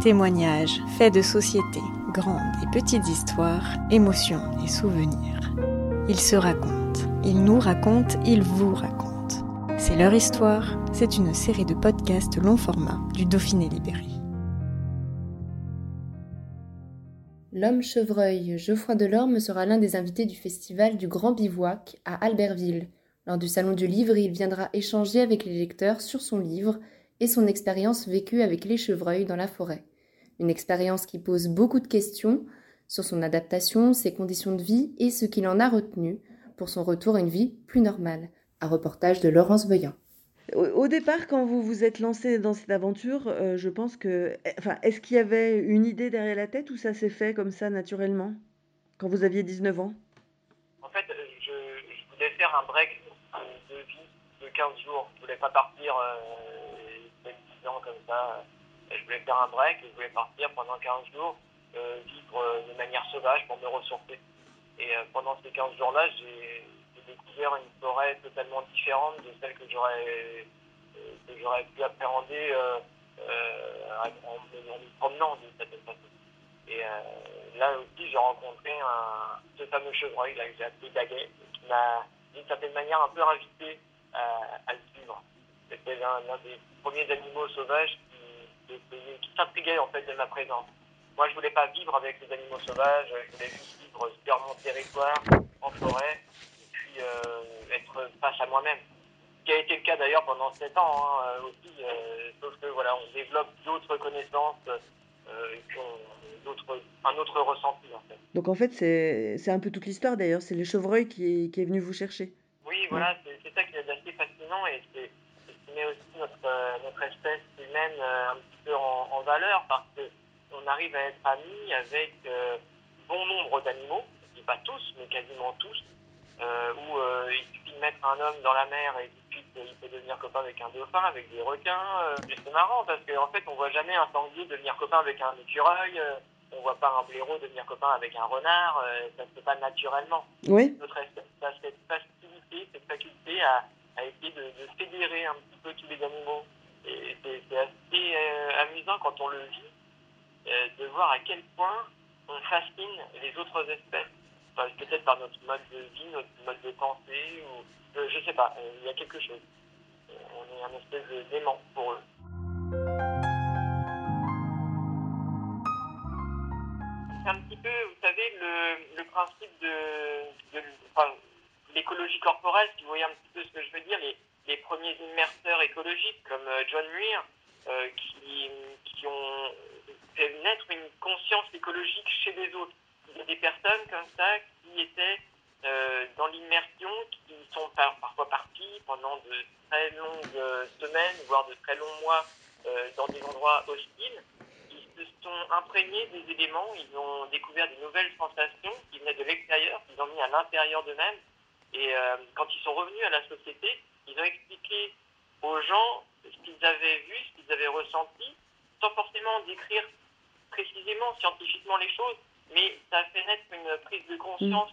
Témoignages, faits de société, grandes et petites histoires, émotions et souvenirs. Ils se racontent, ils nous racontent, ils vous racontent. C'est leur histoire, c'est une série de podcasts long format du Dauphiné Libéré. L'homme chevreuil Geoffroy Delorme sera l'un des invités du festival du Grand Bivouac à Albertville. Lors du Salon du Livre, il viendra échanger avec les lecteurs sur son livre et son expérience vécue avec les chevreuils dans la forêt. Une expérience qui pose beaucoup de questions sur son adaptation, ses conditions de vie et ce qu'il en a retenu pour son retour à une vie plus normale. Un reportage de Laurence Veillant. Au, départ, quand vous vous êtes lancé dans cette aventure, euh, je pense que, enfin, est-ce qu'il y avait une idée derrière la tête ou ça s'est fait comme ça naturellement quand vous aviez 19 ans? En fait, euh, je, je voulais faire un break de vie de 15 jours. Je voulais pas partir euh, même 10 ans comme ça. Je voulais faire un break je voulais partir pendant 15 jours, euh, vivre euh, de manière sauvage pour me ressourcer. Et euh, pendant ces 15 jours-là, j'ai découvert une forêt totalement différente de celle que j'aurais que j'aurais pu appréhender en, me- en me promenant d'une certaine façon. Et là aussi, j'ai rencontré un, ce fameux chevreuil que j'ai appelé Daguet, qui m'a d'une certaine manière un peu invité à, à le suivre. C'était l'un des premiers animaux sauvages qui, s'intriguait en fait de ma présence. Moi, je voulais pas vivre avec les animaux sauvages, je voulais juste vivre sur mon territoire, en forêt, et puis euh, être face à moi-même. Ce qui a été le cas d'ailleurs pendant 7 ans hein, euh, aussi, euh, sauf que voilà, on développe d'autres connaissances euh, et puis on- d'autres- un autre ressenti en fait. Donc en fait, c'est c'est un peu toute l'histoire d'ailleurs. C'est le chevreuil qui est, qui est venu vous chercher. Oui, voilà, c'est c'est ça qui est assez fascinant et c'est met aussi notre, euh, notre espèce humaine euh, un petit peu en, en valeur parce que on arrive à être amis avec euh, bon nombre d'animaux, je dis pas tous, mais quasiment tous, où il suffit de mettre un homme dans la mer et il peut devenir copain avec un dauphin, avec des requins. et c'est marrant parce qu'en fait on voit jamais un sanglier devenir copain avec un écureuil, on voit pas un blaireau devenir copain avec un renard, ça se fait pas naturellement Oui. notre espèce a cette facilité, cette faculté à, à essayer de, fédérer un petit peu tous les animaux. Et c'est assez euh, amusant quand on le vit, euh, de voir à quel point on fascine les autres espèces. Enfin, Peut-être par notre mode de vie, notre mode de pensée, ou euh, je sais pas, euh, il y a quelque chose. On est un espèce de dément pour eux. C'est un petit peu, vous savez, le, le principe de, de enfin, l'écologie corporelle, si vous voyez un petit peu ce que je veux dire, les, premiers immerseurs écologiques comme euh, John Muir, euh, qui, ont fait naître une conscience écologique chez les autres. Il y a des personnes comme ça qui étaient euh, dans l'immersion, qui sont par- parfois parties pendant de très longues semaines, voire de très longs mois dans des endroits hostiles. Ils se sont imprégnés des éléments, ils ont découvert des nouvelles sensations qui venaient de l'extérieur, qu'ils ont mis à l'intérieur d'eux-mêmes. Et euh, quand ils sont revenus à la société, ils ont expliqué aux gens ce qu'ils avaient vu, ce qu'ils avaient ressenti, sans forcément décrire précisément, scientifiquement les choses, mais ça a fait naître une prise de conscience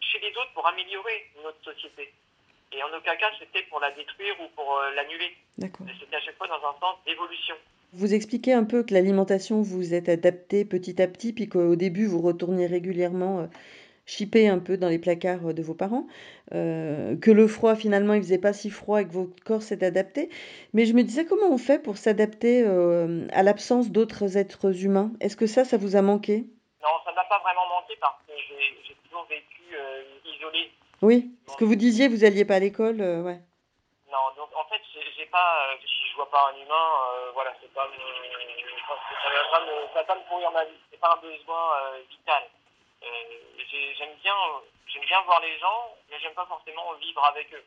chez les autres pour améliorer notre société. Et en aucun cas, c'était pour la détruire ou pour euh, l'annuler. C'était à chaque fois dans un sens d'évolution. Vous expliquez un peu que l'alimentation vous êtes adapté petit à petit, puis qu'au début vous retourniez régulièrement chipper un peu dans les placards euh, de vos parents, euh, que le froid finalement il faisait pas si froid et que votre corps s'est adapté. Mais je me disais comment on fait pour s'adapter euh, à l'absence d'autres êtres humains? Est-ce que ça, ça vous a manqué? Non, ça ne m'a pas vraiment manqué parce que j'ai toujours vécu euh, isolé. Oui, ce que vous disiez, vous alliez pas à l'école, ouais. Non, donc en fait, j'ai pas, si je vois pas un humain, voilà, c'est pas, ça va pas me, ça va pas me pourrir ma vie. C'est pas un besoin vital. Euh, j'ai- j'aime bien, j'aime bien voir les gens, mais j'aime pas forcément vivre avec eux.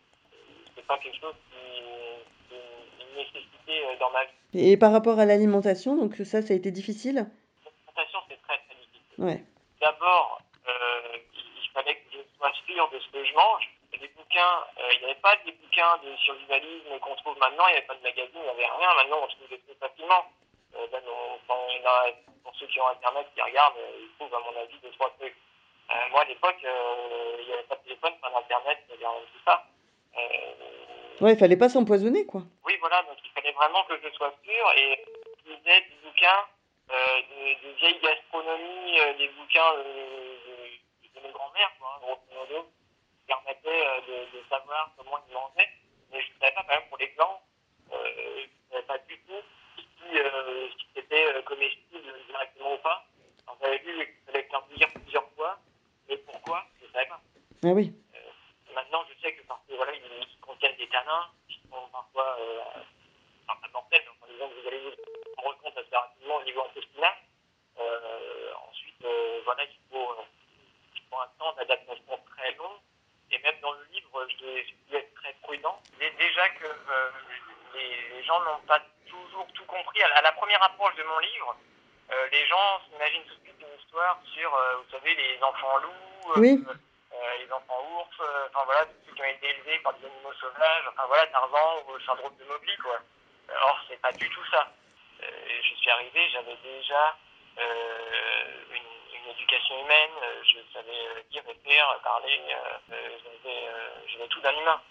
C'est pas quelque chose qui, adapter dans ma vie. Et par rapport à l'alimentation, donc ça, ça a été difficile? L'alimentation, c'est très très difficile. Ouais. D'abord, il fallait que je sois sûr de ce que je mange. Les bouquins, il n'y avait pas des bouquins de survivalisme qu'on trouve maintenant, il n'y avait pas de magazine, il n'y avait rien. Maintenant, on trouve des trucs facilement. Même pour ceux qui ont Internet, qui regardent, ils trouvent, à mon avis, deux, trois trucs. moi, à l'époque, il n'y avait pas de téléphone, pas d'Internet, il n'y avait rien de tout ça. Ouais, il fallait pas s'empoisonner, quoi. Oui, voilà, donc il fallait vraiment que je sois sûr et lisais des bouquins euh, de, de, vieille gastronomie, euh, des bouquins de, de, de mes grands-mères, quoi, grosso modo, qui permettaient euh, de, de, savoir comment ils mangeaient. Mais je ne savais pas, quand même, pour les glands, euh, je ne savais pas du tout si, euh, si c'était comestible directement ou pas. Alors, j'avais vu qu'il fallait faire plusieurs fois, mais pourquoi, je ne savais pas. Ah oui. maintenant, je sais que parce que, voilà, ils contiennent des tanins qui sont parfois euh, enfin, mortels, en disant que vous allez vous rendre compte assez rapidement au niveau intestinal. Euh, ensuite, euh, voilà, il faut, il faut un temps d'adaptation très long. Et même dans le livre, j'ai dû être très prudent. Et déjà que les, les, gens n'ont pas toujours tout compris. À la première approche de mon livre, les gens s'imaginent tout de suite une histoire sur, vous savez, les enfants loups. Oui. Euh, les enfants ours, euh, enfin voilà, ceux qui ont été élevés par des animaux sauvages, enfin voilà, Tarzan ou le syndrome de Mowgli, quoi. Or, c'est pas du tout ça. Euh, je suis arrivé, j'avais déjà une, éducation humaine, je savais dire et faire, parler, j'avais tout d'un humain.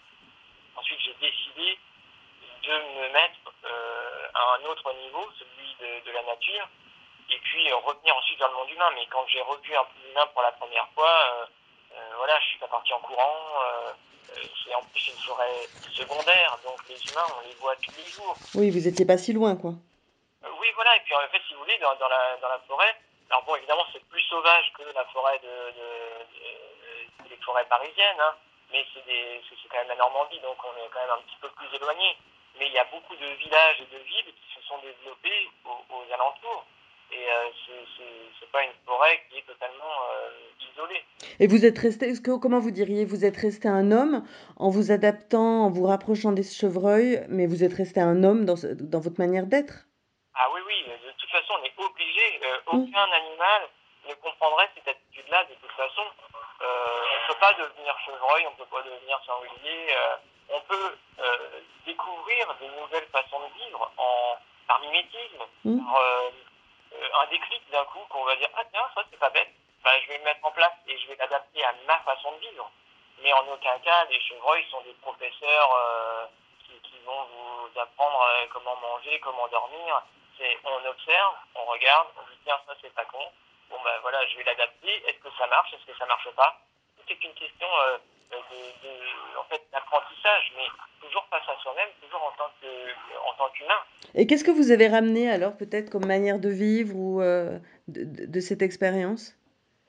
Ensuite, j'ai décidé de me mettre à un autre niveau, celui de, la nature, et puis revenir ensuite vers le monde humain. Mais quand j'ai revu un peu l'humain pour la première fois, euh, voilà, je suis pas parti en courant. Euh, c'est en plus une forêt secondaire, donc les humains, on les voit tous les jours. Oui, vous étiez pas si loin, quoi. Euh, oui, voilà, et puis en fait, si vous voulez, dans, dans, la, dans la forêt, alors bon, évidemment, c'est plus sauvage que la forêt de, de, de, de les forêts parisiennes, hein, mais c'est quand même la Normandie, donc on est quand même un petit peu plus éloigné. Mais il y a beaucoup de villages et de villes qui se sont développés aux, aux alentours. Et euh, c'est pas une forêt qui est totalement euh, isolée. Et vous êtes resté, que, comment vous diriez, vous êtes resté un homme en vous adaptant, en vous rapprochant des chevreuils, mais vous êtes resté un homme dans, dans votre manière d'être? Ah oui, oui, de toute façon, on est obligé. Euh, aucun mmh. animal ne comprendrait cette attitude-là de toute façon. on ne peut pas devenir chevreuil, on ne peut pas devenir sanglier. on peut découvrir des nouvelles façons de vivre en, par mimétisme, par un déclic d'un coup qu'on va dire ah tiens ça c'est pas bête. Bah, je vais le mettre en place et je vais l'adapter à ma façon de vivre. Mais en aucun cas les chevreuils sont des professeurs euh, qui, vont vous apprendre euh, comment manger comment dormir. C'est on observe on regarde on dit tiens ça c'est pas con. Bon ben voilà je vais l'adapter. Est-ce que ça marche? Est-ce que ça marche pas? C'est une question euh, en fait, d'apprentissage, mais toujours à soi-même, toujours en tant, que, en tant qu'humain. Et qu'est-ce que vous avez ramené alors, peut-être comme manière de vivre ou euh, de, de, de, cette expérience?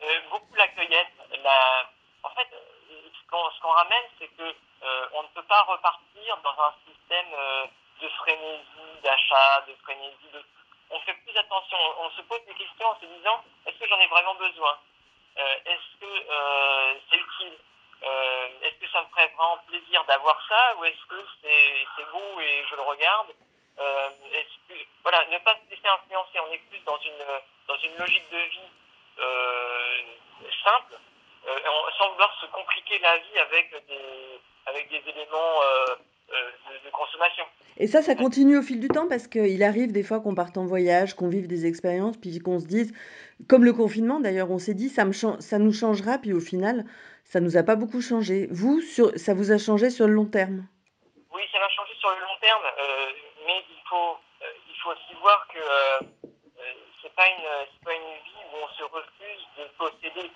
Euh, Beaucoup la cueillette. La... En fait, ce qu'on, ce qu'on ramène, c'est que euh, on ne peut pas repartir dans un système euh, de frénésie d'achat, de frénésie de... On fait plus attention, on, on se pose des questions en se disant, est-ce que j'en ai vraiment besoin? Euh, Est-ce que c'est utile? Euh, est-ce que ça me ferait vraiment plaisir d'avoir ça ou est-ce que c'est beau et je le regarde euh, voilà, ne pas se laisser influencer. On est plus dans une, dans une logique de vie euh, simple, euh, sans vouloir se compliquer la vie avec des, avec des éléments de, consommation. Et ça, ça continue au fil du temps parce qu'il arrive des fois qu'on parte en voyage, qu'on vive des expériences, puis qu'on se dise, comme le confinement d'ailleurs, on s'est dit, ça, me ça nous changera, puis au final, ça nous a pas beaucoup changé. Vous, sur, ça vous a changé sur le long terme? Oui, ça m'a changé sur le long terme, euh, mais il faut, euh, il faut aussi voir que euh, c'est pas une, c'est pas une vie où on se refuse de posséder.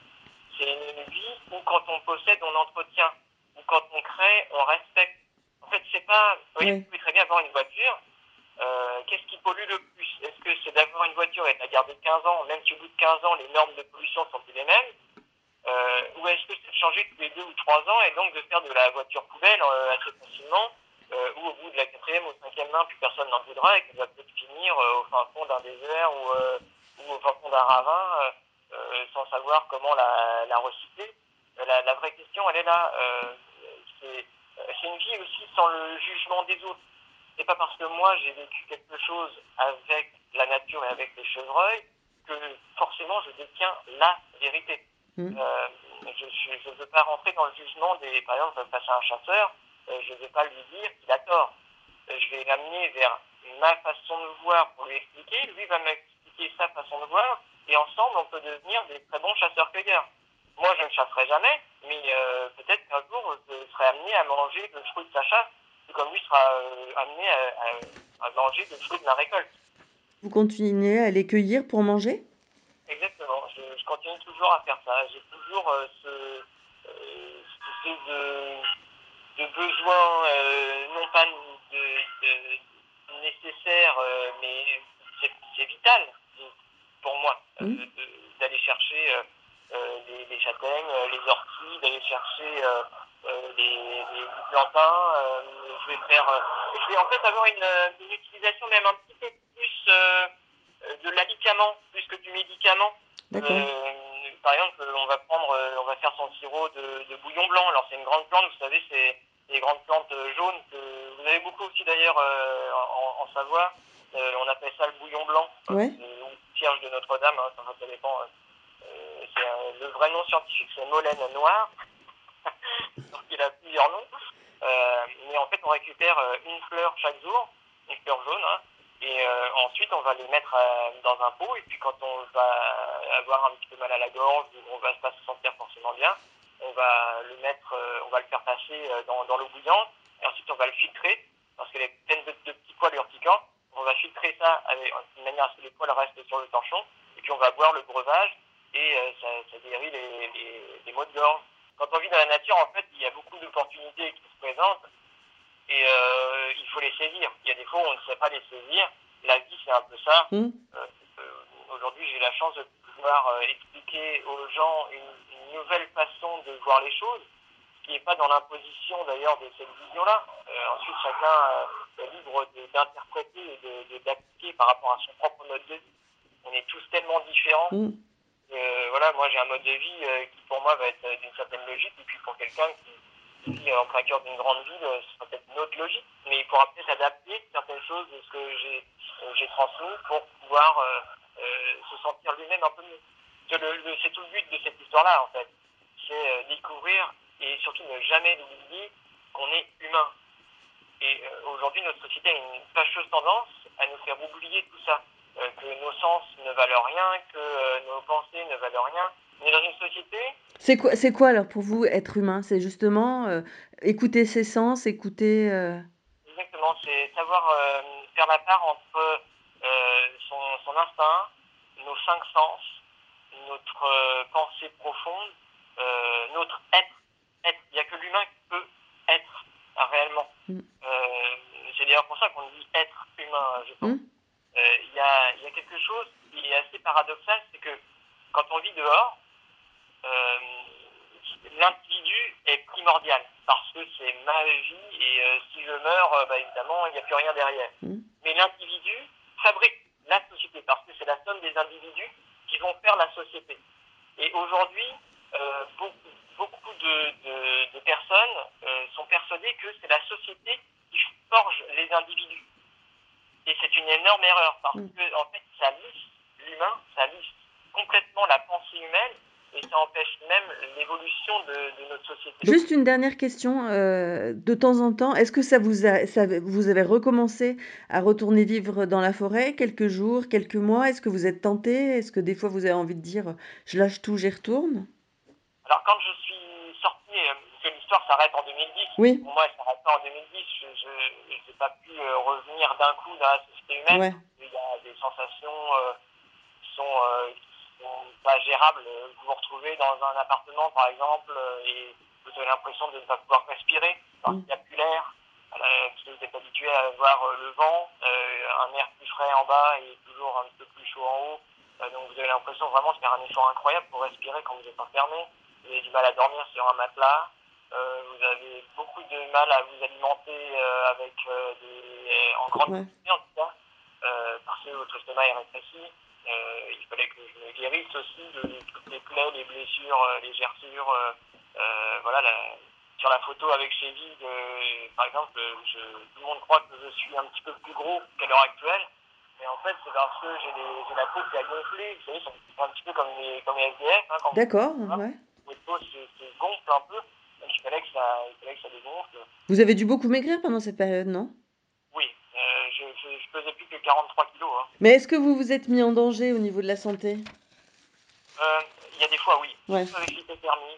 C'est une vie où quand on possède, on entretient, où quand on crée, on respecte. En fait, c'est pas. Vous voyez, oui. vous pouvez très bien avoir une voiture. Euh, Qu'est-ce qui pollue le plus? Est-ce que c'est d'avoir une voiture et de la garder 15 ans, même si au bout de 15 ans, les normes de pollution sont plus les mêmes euh, ou est-ce que c'est de changer tous les deux ou trois ans et donc de faire de la voiture poubelle euh, assez facilement euh, ou au bout de la quatrième ou cinquième main plus personne n'en voudra et qu'elle va peut-être finir euh, au fin fond d'un désert ou, euh, ou au fin fond d'un ravin sans savoir comment la, la recycler la, la, vraie question elle est là c'est une vie aussi sans le jugement des autres c'est pas parce que moi j'ai vécu quelque chose avec la nature et avec les chevreuils que forcément je détiens la vérité. Mm. Euh, je ne veux pas rentrer dans le jugement des. Par exemple, face à un chasseur, euh, je ne vais pas lui dire qu'il a tort. Euh, je vais l'amener vers ma façon de voir pour lui expliquer. Lui va m'expliquer sa façon de voir. Et ensemble, on peut devenir des très bons chasseurs-cueilleurs. Moi, je ne chasserai jamais, mais euh, peut-être qu'un jour, je serai amené à manger le fruit de sa chasse, tout comme lui sera euh, amené à, à, à manger le fruit de la récolte. Vous continuez à les cueillir pour manger? Exactement, je, je, continue toujours à faire ça. J'ai toujours euh, ce, euh, cette espèce de, de besoin, euh, non pas de, de nécessaire, euh, mais c'est vital pour moi Mmh. d'aller chercher euh, les, les, châtaignes, les orties, d'aller chercher les, les, plantains. je vais faire, je vais en fait avoir une, une utilisation même un petit peu plus de l'habillement plus que du médicament. Euh, par exemple, on va prendre, on va faire son sirop de, de bouillon blanc. Alors c'est une grande plante, vous savez, c'est des grandes plantes jaunes que vous avez beaucoup aussi d'ailleurs euh, en, en, Savoie. Euh, on appelle ça le bouillon blanc, ouais. ou Vierge de Notre-Dame, hein, ça, ça dépend. le vrai nom scientifique, c'est Molène noire. Donc il a plusieurs noms. mais en fait, on récupère une fleur chaque jour, une fleur jaune. Hein, et euh, ensuite, on va les mettre euh, dans un pot. Et puis, quand on va avoir un petit peu mal à la gorge ou on va pas se sentir forcément bien, on va le mettre, euh, on va le faire passer dans, dans l'eau bouillante. Et ensuite, on va le filtrer parce qu'elle est pleine de, de, petits poils urticants. On va filtrer ça avec, de manière à ce que les poils restent sur le torchon. Et puis, on va boire le breuvage et ça, ça guérit les, les, les maux de gorge. Quand on vit dans la nature, en fait, il y a beaucoup d'opportunités qui se présentent et euh, il faut les saisir. Il y a des fois où on ne sait pas les saisir. La vie, c'est un peu ça. Mmh. Euh, Aujourd'hui, j'ai la chance de pouvoir euh, expliquer aux gens une, une, nouvelle façon de voir les choses, qui n'est pas dans l'imposition d'ailleurs de cette vision-là. Euh, ensuite, chacun est libre d'interpréter et d'appliquer par rapport à son propre mode de vie. On est tous tellement différents. Mmh. voilà, moi j'ai un mode de vie qui pour moi va être d'une certaine logique, et puis pour quelqu'un qui en plein cœur d'une grande ville, ce sera peut-être une autre logique, mais il pourra peut-être adapter certaines choses de ce que j'ai euh, transmis pour pouvoir euh, euh, se sentir lui-même un peu mieux. C'est tout le but de cette histoire-là, en fait. C'est découvrir et surtout ne jamais oublier qu'on est humain. Et aujourd'hui, notre société a une fâcheuse tendance à nous faire oublier tout ça. que nos sens ne valent rien, que nos pensées ne valent rien. Est dans une société? C'est quoi, c'est quoi alors pour vous être humain? C'est justement euh, écouter ses sens, écouter. Euh... Exactement, c'est savoir euh, faire la part entre son, son, instinct, nos cinq sens, notre pensée profonde, notre être. être. Il n'y a que l'humain qui peut être réellement. Mm. c'est d'ailleurs pour ça qu'on dit être humain, je pense. Il Mm. y, a, y a quelque chose qui est assez paradoxal, c'est que quand on vit dehors, euh, l'individu est primordial parce que c'est ma vie et euh, si je meurs, euh, bah, évidemment, il n'y a plus rien derrière. Mmh. Mais l'individu fabrique la société parce que c'est la somme des individus qui vont faire la société. Et aujourd'hui, euh, beaucoup, beaucoup de, de, de personnes sont persuadées que c'est la société qui forge les individus. Et c'est une énorme erreur parce mmh. que en fait, ça lisse l'humain, ça lisse complètement la pensée humaine et ça empêche même l'évolution de, de, notre société. Juste une dernière question. Euh, de temps en temps, est-ce que ça vous, a, ça vous avez recommencé à retourner vivre dans la forêt quelques jours, quelques mois? Est-ce que vous êtes tenté? Est-ce que des fois vous avez envie de dire je lâche tout, j'y retourne? Alors quand je suis sorti, que l'histoire s'arrête en 2010, oui. pour moi elle s'arrête pas en 2010, je n'ai pas pu euh, revenir d'un coup dans la société humaine. Ouais. Il y a des sensations euh, qui sont euh, pas gérable. Vous vous retrouvez dans un appartement, par exemple, et vous avez l'impression de ne pas pouvoir respirer parce qu'il n'y a plus l'air, parce que vous êtes habitué à avoir le vent, un air plus frais en bas et toujours un peu plus chaud en haut. donc vous avez l'impression vraiment de faire un effort incroyable pour respirer quand vous êtes enfermé. Vous avez du mal à dormir sur un matelas. vous avez beaucoup de mal à vous alimenter avec des, en grande ouais. quantité en tout cas, parce que votre estomac est rétréci. Euh, il fallait que je me guérisse aussi de toutes les plaies, les blessures, euh, les gerçures, euh, voilà, la, sur la photo avec Chevy, par exemple, je, tout le monde croit que je suis un petit peu plus gros qu'à l'heure actuelle. Mais en fait, c'est parce que j'ai la peau qui a gonflé. Vous savez, c'est un petit peu comme les, comme les SDF. Hein, D'accord, ouais. Votre peau se, gonfle un peu. Donc, il fallait, que ça, il fallait que ça dégonfle. Vous avez dû beaucoup maigrir pendant cette période, non? Oui, euh, je, je, je, pesais plus que 43 kilos. Hein. Mais est-ce que vous vous êtes mis en danger au niveau de la santé? Euh, Il y a des fois, oui. Ouais. Avec l'hypothermie.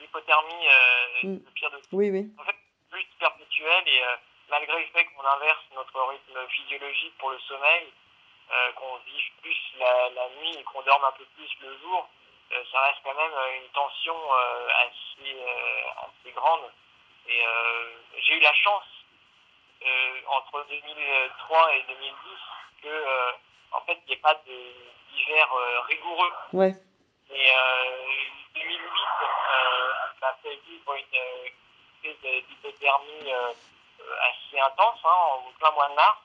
L'hypothermie, euh, mm. le pire de tout. Oui, oui. En fait, plus perpétuel et euh, malgré le fait qu'on inverse notre rythme physiologique pour le sommeil, euh, qu'on vive plus la, la nuit et qu'on dorme un peu plus le jour, euh, ça reste quand même une tension euh, assez, assez grande. Et j'ai eu la chance entre 2003 et 2010 que en fait il n'y ait pas d'hiver rigoureux. Ouais. Et 2008 m'a fait vivre une crise d'hypothermie assez intense, hein, en plein mois de mars,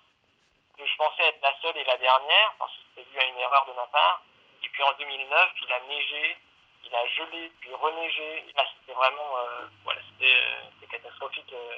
que je pensais être la seule et la dernière, parce que c'était dû à une erreur de ma part. Et puis en 2009, il a neigé, il a gelé, puis reneigé. Là, c'était vraiment, euh, voilà, c'était euh, catastrophique. Euh.